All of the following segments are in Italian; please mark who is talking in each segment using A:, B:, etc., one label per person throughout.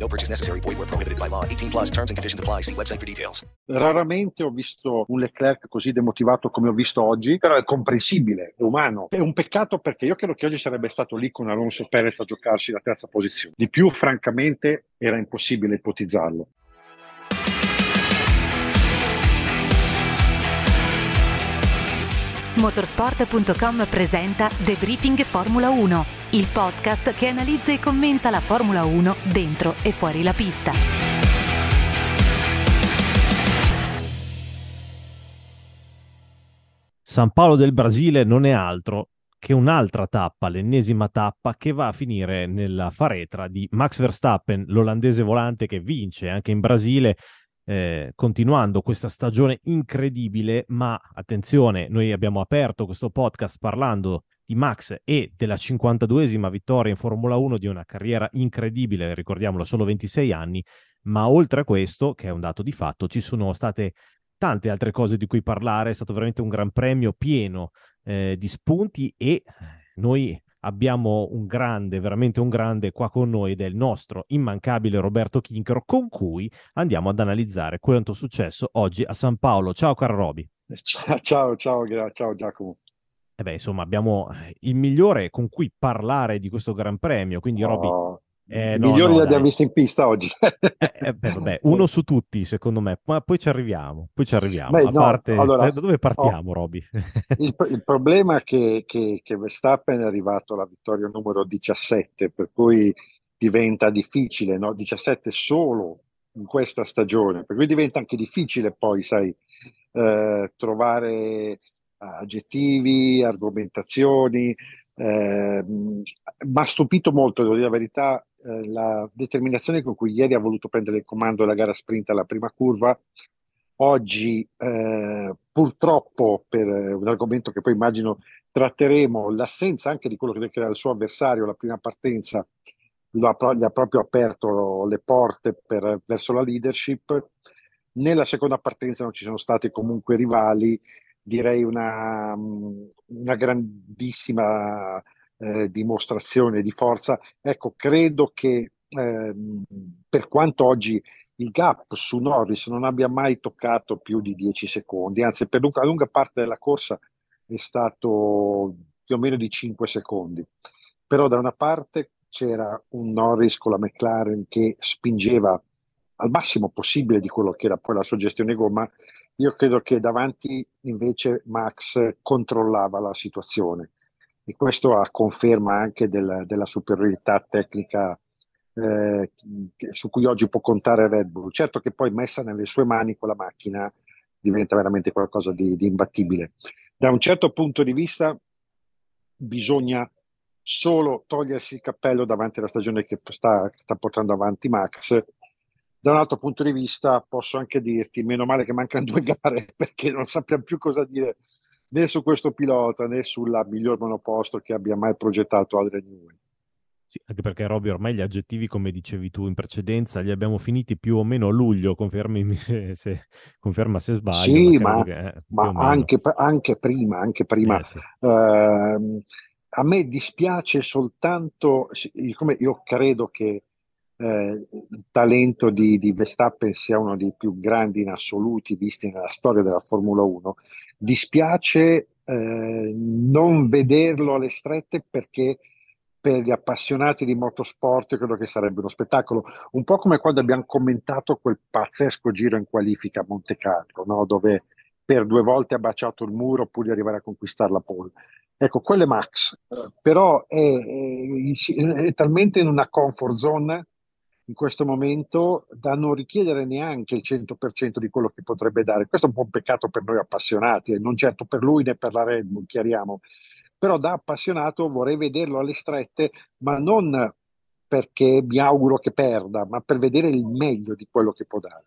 A: No purchase necessary. Void where prohibited by law. 18 plus terms and conditions apply. See website for details.
B: Raramente ho visto un Leclerc così demotivato come ho visto oggi, però è comprensibile, è umano. È un peccato perché io credo che oggi sarebbe stato lì con Alonso Perez a giocarsi la terza posizione. Di più, francamente, era impossibile ipotizzarlo.
C: Motorsport.com presenta The Briefing Formula 1, il podcast che analizza e commenta la Formula 1 dentro e fuori la pista.
D: San Paolo del Brasile non è altro che un'altra tappa, l'ennesima tappa che va a finire nella faretra di Max Verstappen, l'olandese volante che vince anche in Brasile eh, continuando questa stagione incredibile, ma attenzione, noi abbiamo aperto questo podcast parlando di Max e della 52esima vittoria in Formula 1 di una carriera incredibile, ricordiamolo, solo 26 anni, ma oltre a questo, che è un dato di fatto, ci sono state tante altre cose di cui parlare, è stato veramente un gran premio pieno eh, di spunti e noi abbiamo un grande, veramente un grande qua con noi ed è il nostro immancabile Roberto Kinchero con cui andiamo ad analizzare quanto è successo oggi a San Paolo. Ciao caro Roby.
B: Ciao, ciao, ciao, ciao Giacomo.
D: E beh, insomma, abbiamo il migliore con cui parlare di questo Gran Premio, quindi Roby...
B: Oh. Eh, I no, migliori no, li abbiamo visti in pista oggi.
D: eh, eh, beh, vabbè, uno su tutti, secondo me, ma poi ci arriviamo. Poi ci arriviamo. Beh, no, parte... allora, eh, da dove partiamo, oh, Roby?
B: il, il, problema è che, che, che, Verstappen è arrivato alla vittoria numero 17, per cui diventa difficile, no? 17 solo in questa stagione, per cui diventa anche difficile poi, sai, eh, trovare aggettivi, argomentazioni. Eh, mi ha stupito molto, devo dire la verità, eh, la determinazione con cui ieri ha voluto prendere il comando della gara sprint alla prima curva. Oggi, eh, purtroppo, per eh, un argomento che poi immagino tratteremo, l'assenza anche di quello che era il suo avversario, la prima partenza, gli ha proprio aperto le porte per, verso la leadership. Nella seconda partenza non ci sono stati comunque rivali, direi una, una grandissima eh, dimostrazione di forza. Ecco, credo che eh, per quanto oggi il gap su Norris non abbia mai toccato più di 10 secondi, anzi per lunga, lunga parte della corsa è stato più o meno di 5 secondi. Però da una parte c'era un Norris con la McLaren che spingeva al massimo possibile di quello che era poi la sua gestione gomma, io credo che davanti invece Max controllava la situazione e questo a conferma anche del, della superiorità tecnica eh, su cui oggi può contare Red Bull. Certo che poi messa nelle sue mani quella macchina diventa veramente qualcosa di, di imbattibile. Da un certo punto di vista bisogna solo togliersi il cappello davanti alla stagione che sta, sta portando avanti Max. Da un altro punto di vista posso anche dirti, meno male che mancano due gare perché non sappiamo più cosa dire né su questo pilota né sulla miglior monoposto che abbia mai progettato Adrian Newey.
D: Sì, anche perché Robby ormai gli aggettivi, come dicevi tu in precedenza, li abbiamo finiti più o meno a luglio, confermi se, se, conferma se sbaglio.
B: Sì, ma, che, eh, ma anche, anche, prima, anche prima. Eh, sì. uh, a me dispiace soltanto, siccome io credo che eh, il talento di, di, Verstappen sia uno dei più grandi in assoluti visti nella storia della Formula 1. Dispiace eh, non vederlo alle strette perché per gli appassionati di motorsport credo che sarebbe uno spettacolo, un po' come quando abbiamo commentato quel pazzesco giro in qualifica a Monte Carlo, no? dove per due volte ha baciato il muro pur di arrivare a conquistare la pole. Ecco, quello è Max, però è, è, è talmente in una comfort zone in questo momento da non richiedere neanche il 100% di quello che potrebbe dare. Questo è un po' un peccato per noi appassionati, non certo per lui né per la Red Bull, chiariamo. Però da appassionato vorrei vederlo alle strette, ma non perché mi auguro che perda, ma per vedere il meglio di quello che può dare.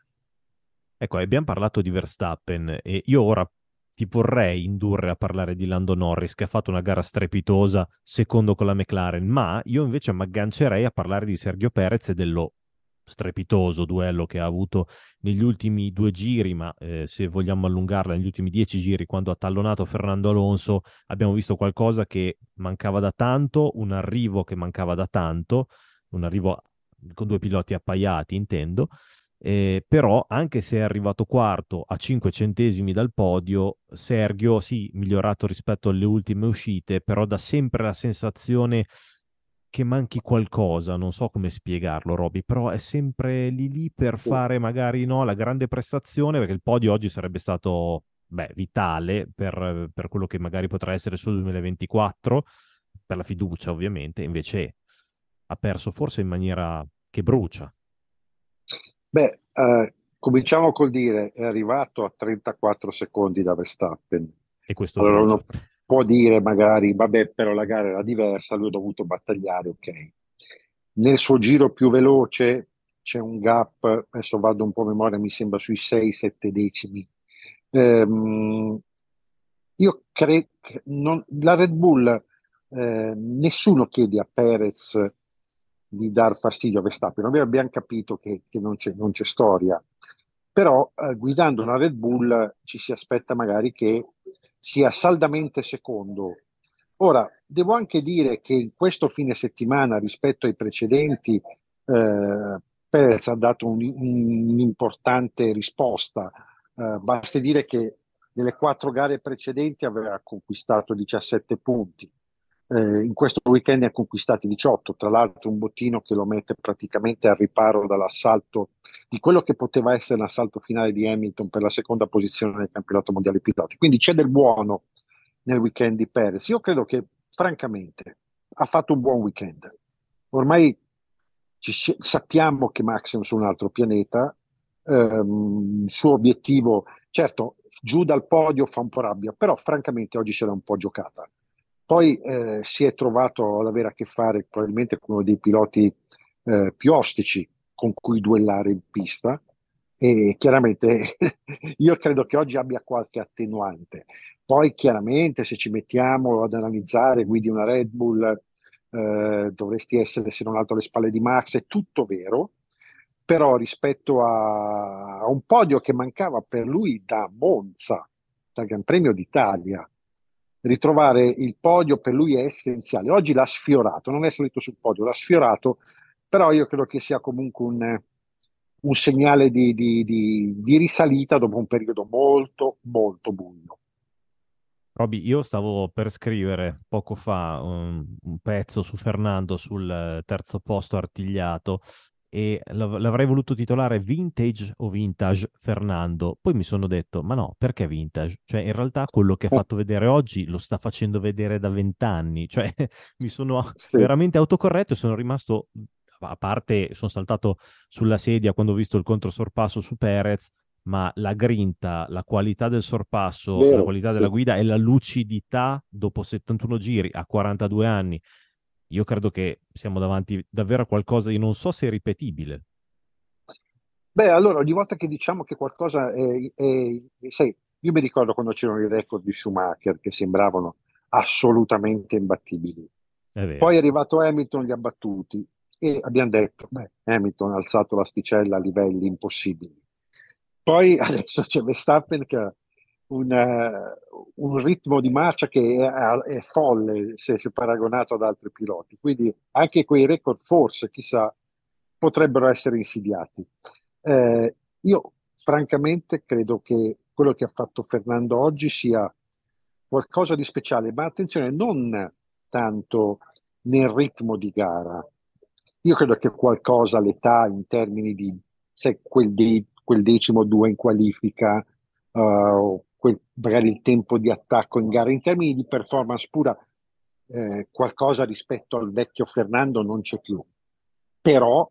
D: Ecco, abbiamo parlato di Verstappen e io ora ti vorrei indurre a parlare di Lando Norris che ha fatto una gara strepitosa secondo con la McLaren, ma io invece mi aggancerei a parlare di Sergio Perez e dello strepitoso duello che ha avuto negli ultimi due giri, ma eh, se vogliamo allungarla negli ultimi dieci giri, quando ha tallonato Fernando Alonso, abbiamo visto qualcosa che mancava da tanto, un arrivo che mancava da tanto, un arrivo con due piloti appaiati, intendo. Eh, però anche se è arrivato quarto a 5 centesimi dal podio, Sergio sì, migliorato rispetto alle ultime uscite, però dà sempre la sensazione che manchi qualcosa, non so come spiegarlo, Roby, però è sempre lì lì per fare magari no, la grande prestazione, perché il podio oggi sarebbe stato beh, vitale per, per, quello che magari potrà essere sul 2024, per la fiducia ovviamente, invece ha perso forse in maniera che brucia.
B: Beh, eh, cominciamo col dire, è arrivato a 34 secondi da Verstappen.
D: E questo
B: allora uno, può dire magari, vabbè, però la gara era diversa, lui ha dovuto battagliare, ok. Nel suo giro più veloce c'è un gap, adesso vado un po' a memoria, mi sembra sui 6-7 decimi. Ehm, io credo la Red Bull, eh, nessuno chiede a Perez di dar fastidio a Verstappen, noi abbiamo capito che, che non, c'è, non, c'è, storia, però eh, guidando una Red Bull ci si aspetta magari che sia saldamente secondo. Ora, devo anche dire che in questo fine settimana rispetto ai precedenti eh, Perez ha dato un, un, un'importante risposta. Eh, basti dire che nelle quattro gare precedenti aveva conquistato 17 punti. Eh, in questo weekend ne ha conquistati 18, tra l'altro un bottino che lo mette praticamente al riparo dall'assalto di quello che poteva essere l'assalto finale di Hamilton per la seconda posizione nel campionato mondiale piloti. Quindi c'è del buono nel weekend di Perez. Io credo che, francamente, ha fatto un buon weekend. Ormai ci, sappiamo che Max è su un altro pianeta, ehm, il suo obiettivo, certo, giù dal podio fa un po' rabbia, però francamente oggi se l'è un po' giocata. Poi eh, si è trovato ad avere a che fare probabilmente con uno dei piloti eh, più ostici con cui duellare in pista e chiaramente io credo che oggi abbia qualche attenuante. Poi chiaramente se ci mettiamo ad analizzare, guidi una Red Bull, eh, dovresti essere se non altro alle spalle di Max, è tutto vero, però rispetto a, a un podio che mancava per lui da Monza, dal Gran Premio d'Italia, ritrovare il podio per lui è essenziale. Oggi l'ha sfiorato, non è salito sul podio, l'ha sfiorato, però io credo che sia comunque un, un segnale di, di, di, di, risalita dopo un periodo molto, molto buio.
D: Roby, io stavo per scrivere poco fa un, un pezzo su Fernando sul terzo posto artigliato e l'avrei voluto titolare Vintage o Vintage Fernando. Poi mi sono detto, ma no, perché Vintage? Cioè, in realtà quello che ha fatto vedere oggi lo sta facendo vedere da vent'anni. Cioè, mi sono sì. veramente autocorretto e sono rimasto, a parte sono saltato sulla sedia quando ho visto il controsorpasso su Perez, ma la grinta, la qualità del sorpasso, Vero, la qualità sì. della guida e la lucidità dopo 71 giri a 42 anni io credo che siamo davanti davvero a qualcosa di non so se ripetibile.
B: Beh, allora, ogni volta che diciamo che qualcosa è, è, sai, io mi ricordo quando c'erano i record di Schumacher che sembravano assolutamente imbattibili. È Poi è arrivato Hamilton, li ha battuti e abbiamo detto, beh, Hamilton ha alzato l'asticella a livelli impossibili. Poi adesso c'è Verstappen che ha un, uh, un, ritmo di marcia che è, è folle se, se, paragonato ad altri piloti. Quindi anche quei record forse, chissà, potrebbero essere insidiati. Eh, io francamente credo che quello che ha fatto Fernando oggi sia qualcosa di speciale, ma attenzione, non tanto nel ritmo di gara. Io credo che qualcosa all'età in termini di sai, quel, de- quel decimo due in qualifica, uh, quel, magari il tempo di attacco in gara. In termini di performance pura, eh, qualcosa rispetto al vecchio Fernando non c'è più. Però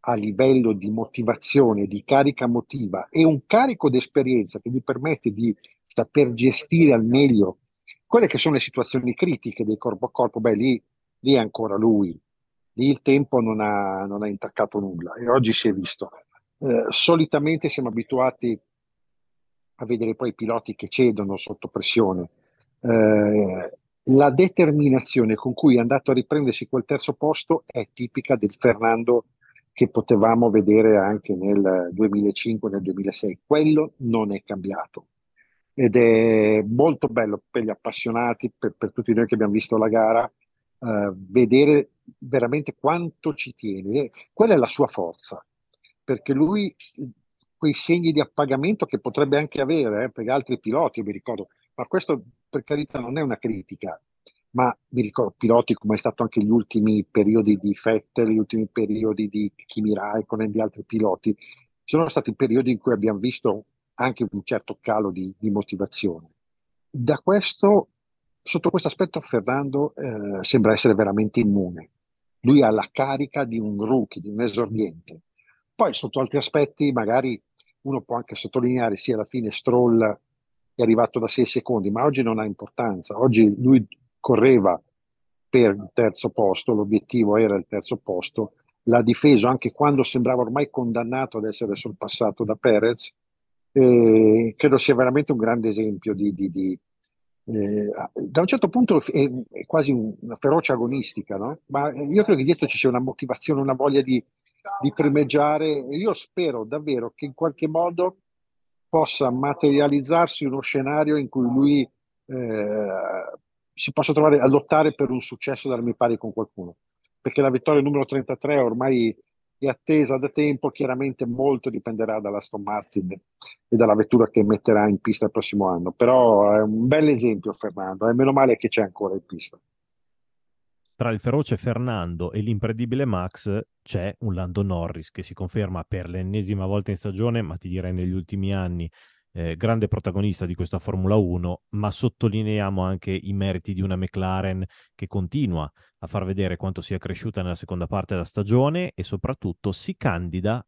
B: a livello di motivazione, di carica motiva e un carico di esperienza che gli permette di saper gestire al meglio quelle che sono le situazioni critiche del corpo a corpo, beh lì, lì è ancora lui, lì il tempo non ha, non ha intaccato nulla e oggi si è visto. Eh, solitamente siamo abituati a vedere poi i piloti che cedono sotto pressione. Eh, la determinazione con cui è andato a riprendersi quel terzo posto è tipica del Fernando che potevamo vedere anche nel 2005, nel 2006. Quello non è cambiato ed è molto bello per gli appassionati, per, per tutti noi che abbiamo visto la gara, eh, vedere veramente quanto ci tiene. Quella è la sua forza, perché lui quei segni di appagamento che potrebbe anche avere eh, per altri piloti, mi ricordo, ma questo per carità non è una critica, ma mi ricordo piloti come è stato anche gli ultimi periodi di Vettel, gli ultimi periodi di Kimi Raikkonen e di altri piloti, sono stati periodi in cui abbiamo visto anche un certo calo di, di motivazione. Da questo, sotto questo aspetto, Fernando eh, sembra essere veramente immune. Lui ha la carica di un rookie, di un esordiente. Poi, sotto altri aspetti, magari uno può anche sottolineare, sì, alla fine Stroll è arrivato da 6 secondi, ma oggi non ha importanza. Oggi lui correva per il terzo posto, l'obiettivo era il terzo posto, l'ha difeso anche quando sembrava ormai condannato ad essere sorpassato da Perez eh, credo sia veramente un grande esempio di, di, di eh, da un certo punto è, è quasi una ferocia agonistica, no? ma io credo che dietro ci sia una motivazione, una voglia di, di primeggiare. Io spero davvero che in qualche modo possa materializzarsi uno scenario in cui lui eh, si possa trovare a lottare per un successo d'armi pari con qualcuno, perché la vittoria numero 33 ormai è attesa da tempo, chiaramente molto dipenderà dalla Aston Martin e dalla vettura che metterà in pista il prossimo anno, però è un bel esempio Fernando, e meno male che c'è ancora in pista.
D: Tra il feroce Fernando e l'impredibile Max c'è un Lando Norris che si conferma per l'ennesima volta in stagione, ma ti direi negli ultimi anni, eh, grande protagonista di questa Formula 1, ma sottolineiamo anche i meriti di una McLaren che continua a far vedere quanto sia cresciuta nella seconda parte della stagione e soprattutto si candida,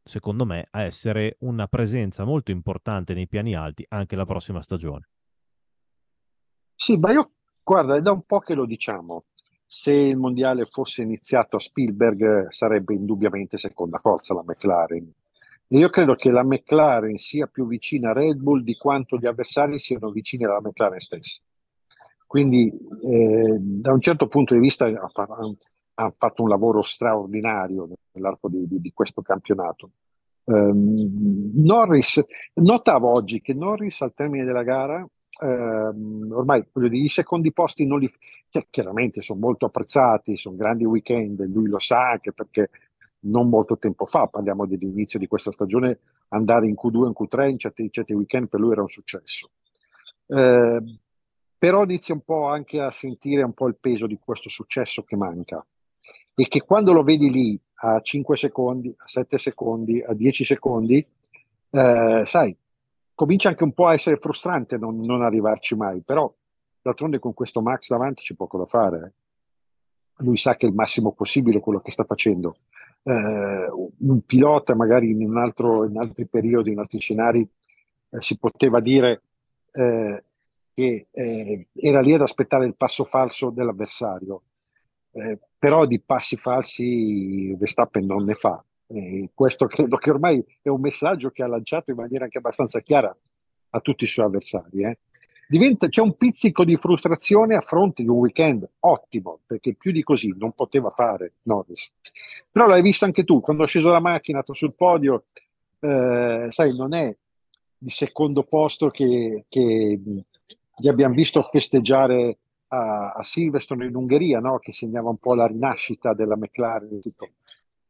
D: secondo me, a essere una presenza molto importante nei piani alti anche la prossima stagione.
B: Sì, ma io guarda, è da un po' che lo diciamo. Se il mondiale fosse iniziato a Spielberg sarebbe indubbiamente seconda forza la McLaren. E io credo che la McLaren sia più vicina a Red Bull di quanto gli avversari siano vicini alla McLaren stessa. Quindi eh, da un certo punto di vista ha, fatto un lavoro straordinario nell'arco di, di, di questo campionato. Um, Norris, notavo oggi che Norris al termine della gara, um, ormai dire, i secondi posti non li, cioè, chiaramente sono molto apprezzati, sono grandi weekend, lui lo sa anche perché non molto tempo fa, parliamo dell'inizio di questa stagione, andare in Q2 in Q3 in certi, in certi weekend per lui era un successo. Uh, però inizia un po' anche a sentire un po' il peso di questo successo che manca e che quando lo vedi lì a 5 secondi, a 7 secondi, a 10 secondi, eh, sai, comincia anche un po' a essere frustrante non, non, arrivarci mai, però d'altronde con questo Max davanti c'è poco da fare. Eh. Lui sa che è il massimo possibile quello che sta facendo. Eh, un pilota magari in, un altro, in altri periodi, in altri scenari, eh, si poteva dire eh, che eh, era lì ad aspettare il passo falso dell'avversario. Eh, però di passi falsi Verstappen non ne fa. Eh, questo credo che ormai è un messaggio che ha lanciato in maniera anche abbastanza chiara a tutti i suoi avversari. Eh. Diventa, c'è un pizzico di frustrazione a fronte di un weekend ottimo, perché più di così non poteva fare Norris. Però l'hai visto anche tu, quando è sceso la macchina sul podio, eh, sai, non è il secondo posto che, che li abbiamo visto festeggiare a, a Silverstone in Ungheria, no? che segnava un po' la rinascita della McLaren. Tutto.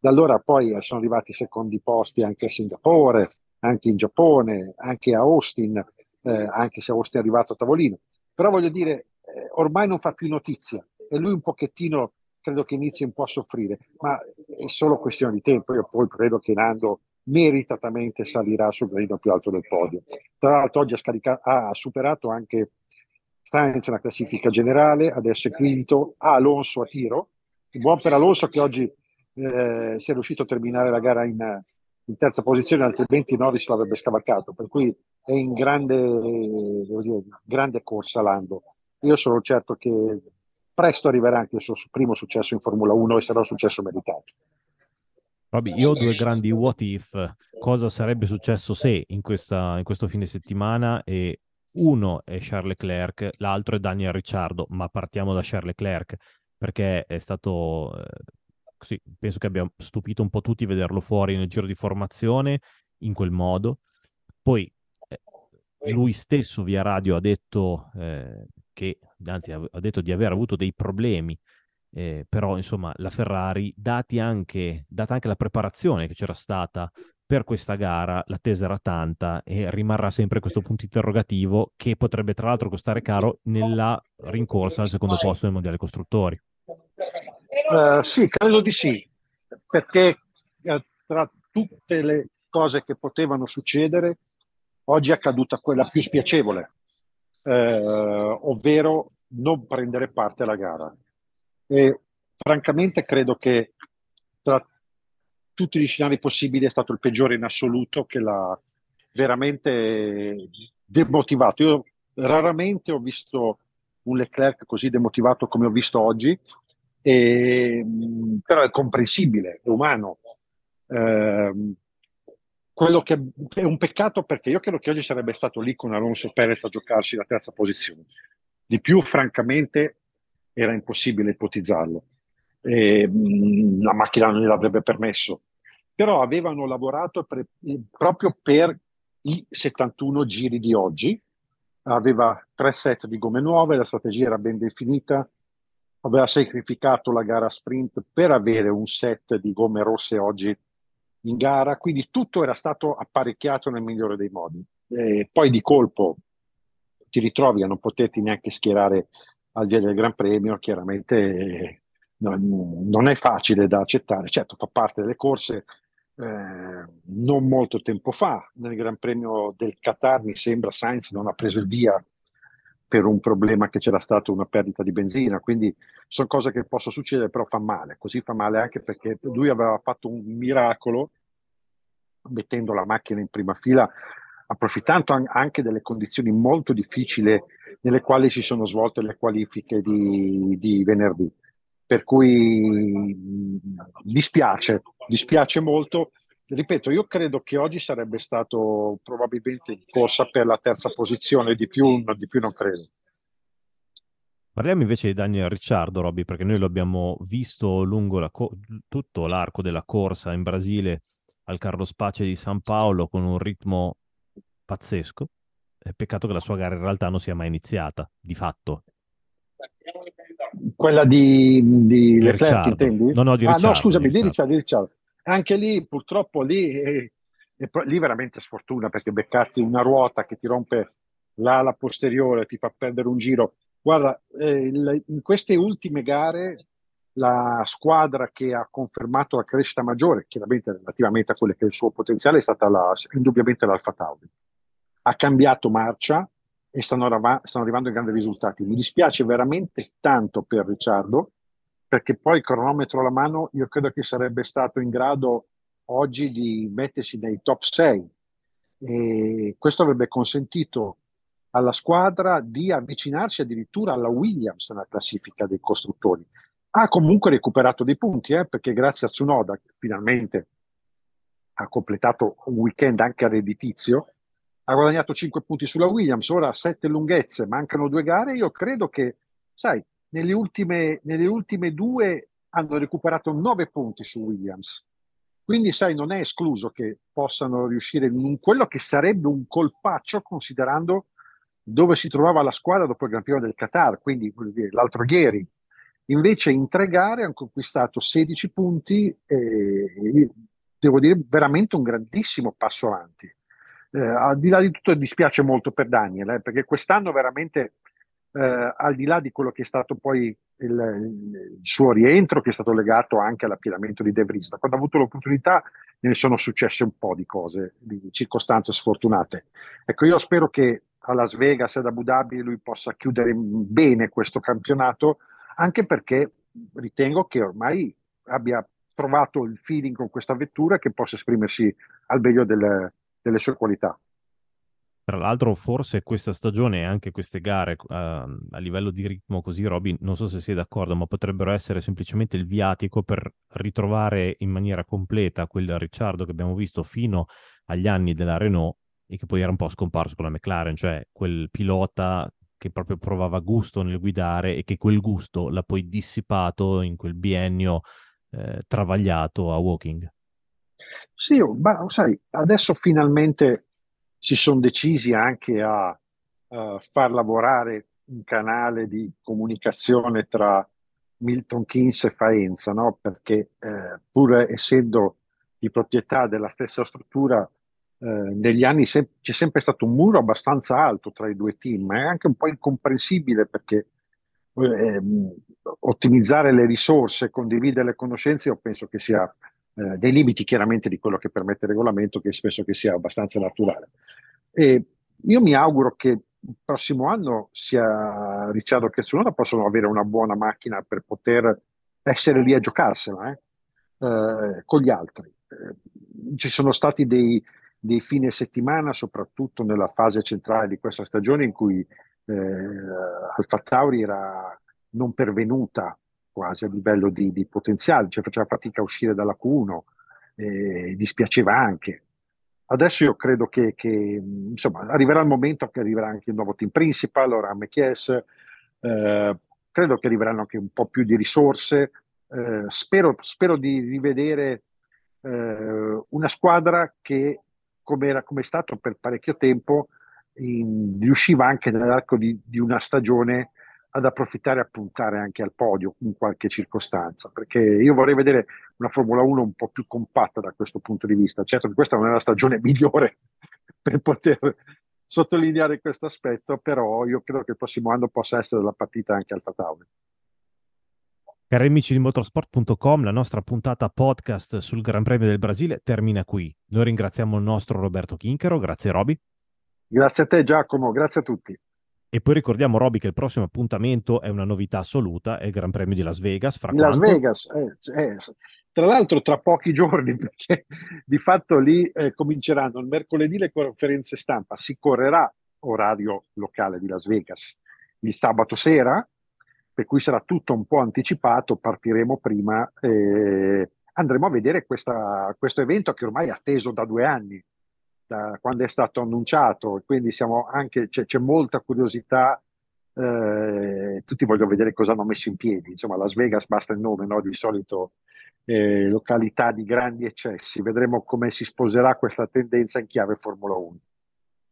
B: Da allora poi sono arrivati secondi posti anche a Singapore, anche in Giappone, anche a Austin, eh, anche se Austin è arrivato a tavolino. Però voglio dire, eh, ormai non fa più notizia e lui un pochettino credo che inizi un po' a soffrire, ma è solo questione di tempo. Io poi credo che Nando meritatamente salirà sul gradino più alto del podio. Tra l'altro oggi ha, scarica- ha superato anche Sainz nella classifica generale, adesso è quinto, ha Alonso a tiro, buon per Alonso che oggi eh, si è riuscito a terminare la gara in, in terza posizione, altrimenti Norris l'avrebbe scavalcato, per cui è in grande, dire, grande corsa Lando. Io sono certo che presto arriverà anche il suo primo successo in Formula 1 e sarà un successo meritato.
D: Robby, io ho due grandi what if. Cosa sarebbe successo se in, questa, in questo fine settimana e uno è Charles Leclerc, l'altro è Daniel Ricciardo, ma partiamo da Charles Leclerc perché è stato, eh, sì, penso che abbia stupito un po' tutti vederlo fuori nel giro di formazione in quel modo. Poi eh, lui stesso via radio ha detto eh, che, anzi ha, detto di aver avuto dei problemi eh, però insomma la Ferrari, dati anche, data anche la preparazione che c'era stata per questa gara, l'attesa era tanta e rimarrà sempre questo punto interrogativo che potrebbe tra l'altro costare caro nella rincorsa al secondo posto del Mondiale Costruttori.
B: Uh, sì, credo di sì, perché uh, tra tutte le cose che potevano succedere, oggi è accaduta quella più spiacevole, uh, ovvero non prendere parte alla gara. E francamente credo che tra tutti gli scenari possibili è stato il peggiore in assoluto che l'ha veramente demotivato. Io raramente ho visto un Leclerc così demotivato come ho visto oggi, e, però è comprensibile, è umano. Eh, quello che è un peccato perché io credo che oggi sarebbe stato lì con Alonso Perez a giocarsi la terza posizione. Di più, francamente, era impossibile ipotizzarlo. E, mh, la macchina non gliel'avrebbe permesso. Però avevano lavorato per, proprio per i 71 giri di oggi. Aveva tre set di gomme nuove, la strategia era ben definita, aveva sacrificato la gara sprint per avere un set di gomme rosse oggi in gara, quindi tutto era stato apparecchiato nel migliore dei modi. E poi di colpo ti ritrovi a non poterti neanche schierare al via del Gran Premio, chiaramente non, è facile da accettare. Certo, fa parte delle corse. Eh, non molto tempo fa, nel Gran Premio del Qatar, mi sembra Sainz non ha preso il via per un problema che c'era stata una perdita di benzina, quindi sono cose che possono succedere, però fa male. Così fa male anche perché lui aveva fatto un miracolo mettendo la macchina in prima fila approfittando anche delle condizioni molto difficili nelle quali si sono svolte le qualifiche di, di venerdì. Per cui dispiace, dispiace molto. Ripeto, io credo che oggi sarebbe stato probabilmente in corsa per la terza posizione, di più, di più non credo.
D: Parliamo invece di Daniel Ricciardo, Robby, perché noi lo abbiamo visto lungo la co- tutto l'arco della corsa in Brasile al Carlos Pace di San Paolo con un ritmo pazzesco. È peccato che la sua gara in realtà non sia mai iniziata, di fatto.
B: Quella di, di Leclerc, intendi?
D: No, no, di Ricciardo,
B: ah, no, scusami, di Ricciardo, di Ricciardo. Anche lì, purtroppo, lì, è, lì veramente sfortuna perché beccarti una ruota che ti rompe l'ala posteriore, ti fa perdere un giro. Guarda, eh, in queste ultime gare la squadra che ha confermato la crescita maggiore, chiaramente relativamente a quello che è il suo potenziale, è stata la, indubbiamente l'Alfa Tauri ha cambiato marcia e stanno, stanno arrivando a grandi risultati. Mi dispiace veramente tanto per Ricciardo, perché poi cronometro alla mano io credo che sarebbe stato in grado oggi di mettersi nei top 6 e questo avrebbe consentito alla squadra di avvicinarsi addirittura alla Williams nella classifica dei costruttori. Ha comunque recuperato dei punti eh, perché grazie a Tsunoda finalmente ha completato un weekend anche redditizio ha guadagnato 5 punti sulla Williams, ora ha 7 lunghezze, mancano due gare. Io credo che, sai, nelle ultime, nelle ultime due hanno recuperato 9 punti su Williams. Quindi, sai, non è escluso che possano riuscire in quello che sarebbe un colpaccio considerando dove si trovava la squadra dopo il Gran del Qatar, quindi dire, l'altro ieri. Invece in tre gare hanno conquistato 16 punti e devo dire veramente un grandissimo passo avanti eh, al di là di tutto dispiace molto per Daniel, eh, perché quest'anno veramente, eh, al di là di quello che è stato poi il, il, suo rientro, che è stato legato anche all'appiedamento di De Vries, da quando ha avuto l'opportunità ne sono successe un po' di cose, di circostanze sfortunate. Ecco, io spero che a Las Vegas e ad Abu Dhabi lui possa chiudere bene questo campionato, anche perché ritengo che ormai abbia trovato il feeling con questa vettura che possa esprimersi al meglio del, delle sue qualità.
D: Tra l'altro, forse questa stagione e anche queste gare uh, a livello di ritmo così, Robin, non so se sei d'accordo, ma potrebbero essere semplicemente il viatico per ritrovare in maniera completa quel Ricciardo che abbiamo visto fino agli anni della Renault e che poi era un po' scomparso con la McLaren, cioè quel pilota che proprio provava gusto nel guidare e che quel gusto l'ha poi dissipato in quel biennio eh, travagliato a Walking.
B: Sì, ma sai, adesso finalmente si sono decisi anche a, a far lavorare un canale di comunicazione tra Milton Keynes e Faenza, no? perché eh, pur essendo di proprietà della stessa struttura, eh, negli anni se- c'è sempre stato un muro abbastanza alto tra i due team, è anche un po' incomprensibile perché eh, ottimizzare le risorse, condividere le conoscenze, io penso che sia eh, dei limiti chiaramente di quello che permette il regolamento, che penso che sia abbastanza naturale. E io mi auguro che il prossimo anno sia Ricciardo che Tsunoda possono avere una buona macchina per poter essere lì a giocarsela eh? Eh, con gli altri. Eh, ci sono stati dei, dei fine settimana, soprattutto nella fase centrale di questa stagione, in cui eh, Alfa Tauri era non pervenuta quasi a livello di, di potenziale, cioè faceva fatica a uscire dalla Q1, eh, dispiaceva anche. Adesso io credo che, che, insomma, arriverà il momento che arriverà anche il nuovo team principal, ora MKS, eh, credo che arriveranno anche un po' più di risorse, eh, spero, spero, di rivedere eh, una squadra che, come, era, come è stato per parecchio tempo, in, riusciva anche nell'arco di, di una stagione ad approfittare e a puntare anche al podio in qualche circostanza, perché io vorrei vedere una Formula 1 un po' più compatta da questo punto di vista. Certo che questa non è la stagione migliore per poter sottolineare questo aspetto, però io credo che il prossimo anno possa essere la partita anche al Tauri.
D: Cari amici di motorsport.com, la nostra puntata podcast sul Gran Premio del Brasile termina qui. Noi ringraziamo il nostro Roberto Chinchero, grazie Roby.
B: Grazie a te Giacomo, grazie a tutti.
D: E poi ricordiamo, Roby, che il prossimo appuntamento è una novità assoluta, è il Gran Premio di Las Vegas. Fra
B: Las Vegas, eh, eh, tra l'altro tra pochi giorni, perché di fatto lì eh, cominceranno il mercoledì le conferenze stampa, si correrà orario locale di Las Vegas il sabato sera, per cui sarà tutto un po' anticipato, partiremo prima e andremo a vedere questa, questo evento che ormai è atteso da due anni da quando è stato annunciato, quindi anche, c'è, c'è, molta curiosità, eh, tutti vogliono vedere cosa hanno messo in piedi, insomma Las Vegas basta il nome, no? di solito eh, località di grandi eccessi, vedremo come si sposerà questa tendenza in chiave Formula 1.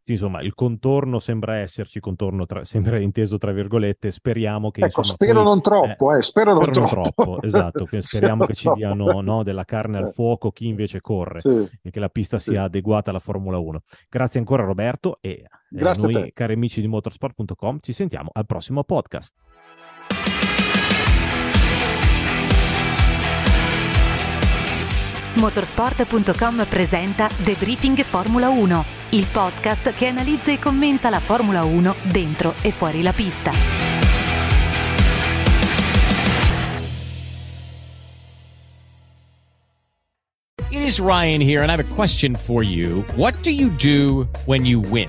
D: Sì, insomma, il contorno sembra esserci, contorno tra, sembra inteso tra virgolette, speriamo che...
B: Ecco,
D: insomma,
B: spero poi, non troppo, eh, eh spero, non
D: spero
B: troppo.
D: Troppo esatto, speriamo che ci diano no, della carne al eh. fuoco chi invece corre sì, e che la pista sì. sia adeguata alla Formula 1. Grazie ancora Roberto e eh, noi, cari amici di motorsport.com, ci sentiamo al prossimo podcast.
C: Motorsport.com presenta The Briefing Formula 1, il podcast che analizza e commenta la Formula 1 dentro e fuori la pista.
E: It is Ryan here and I have a question for you. What do you do when you win?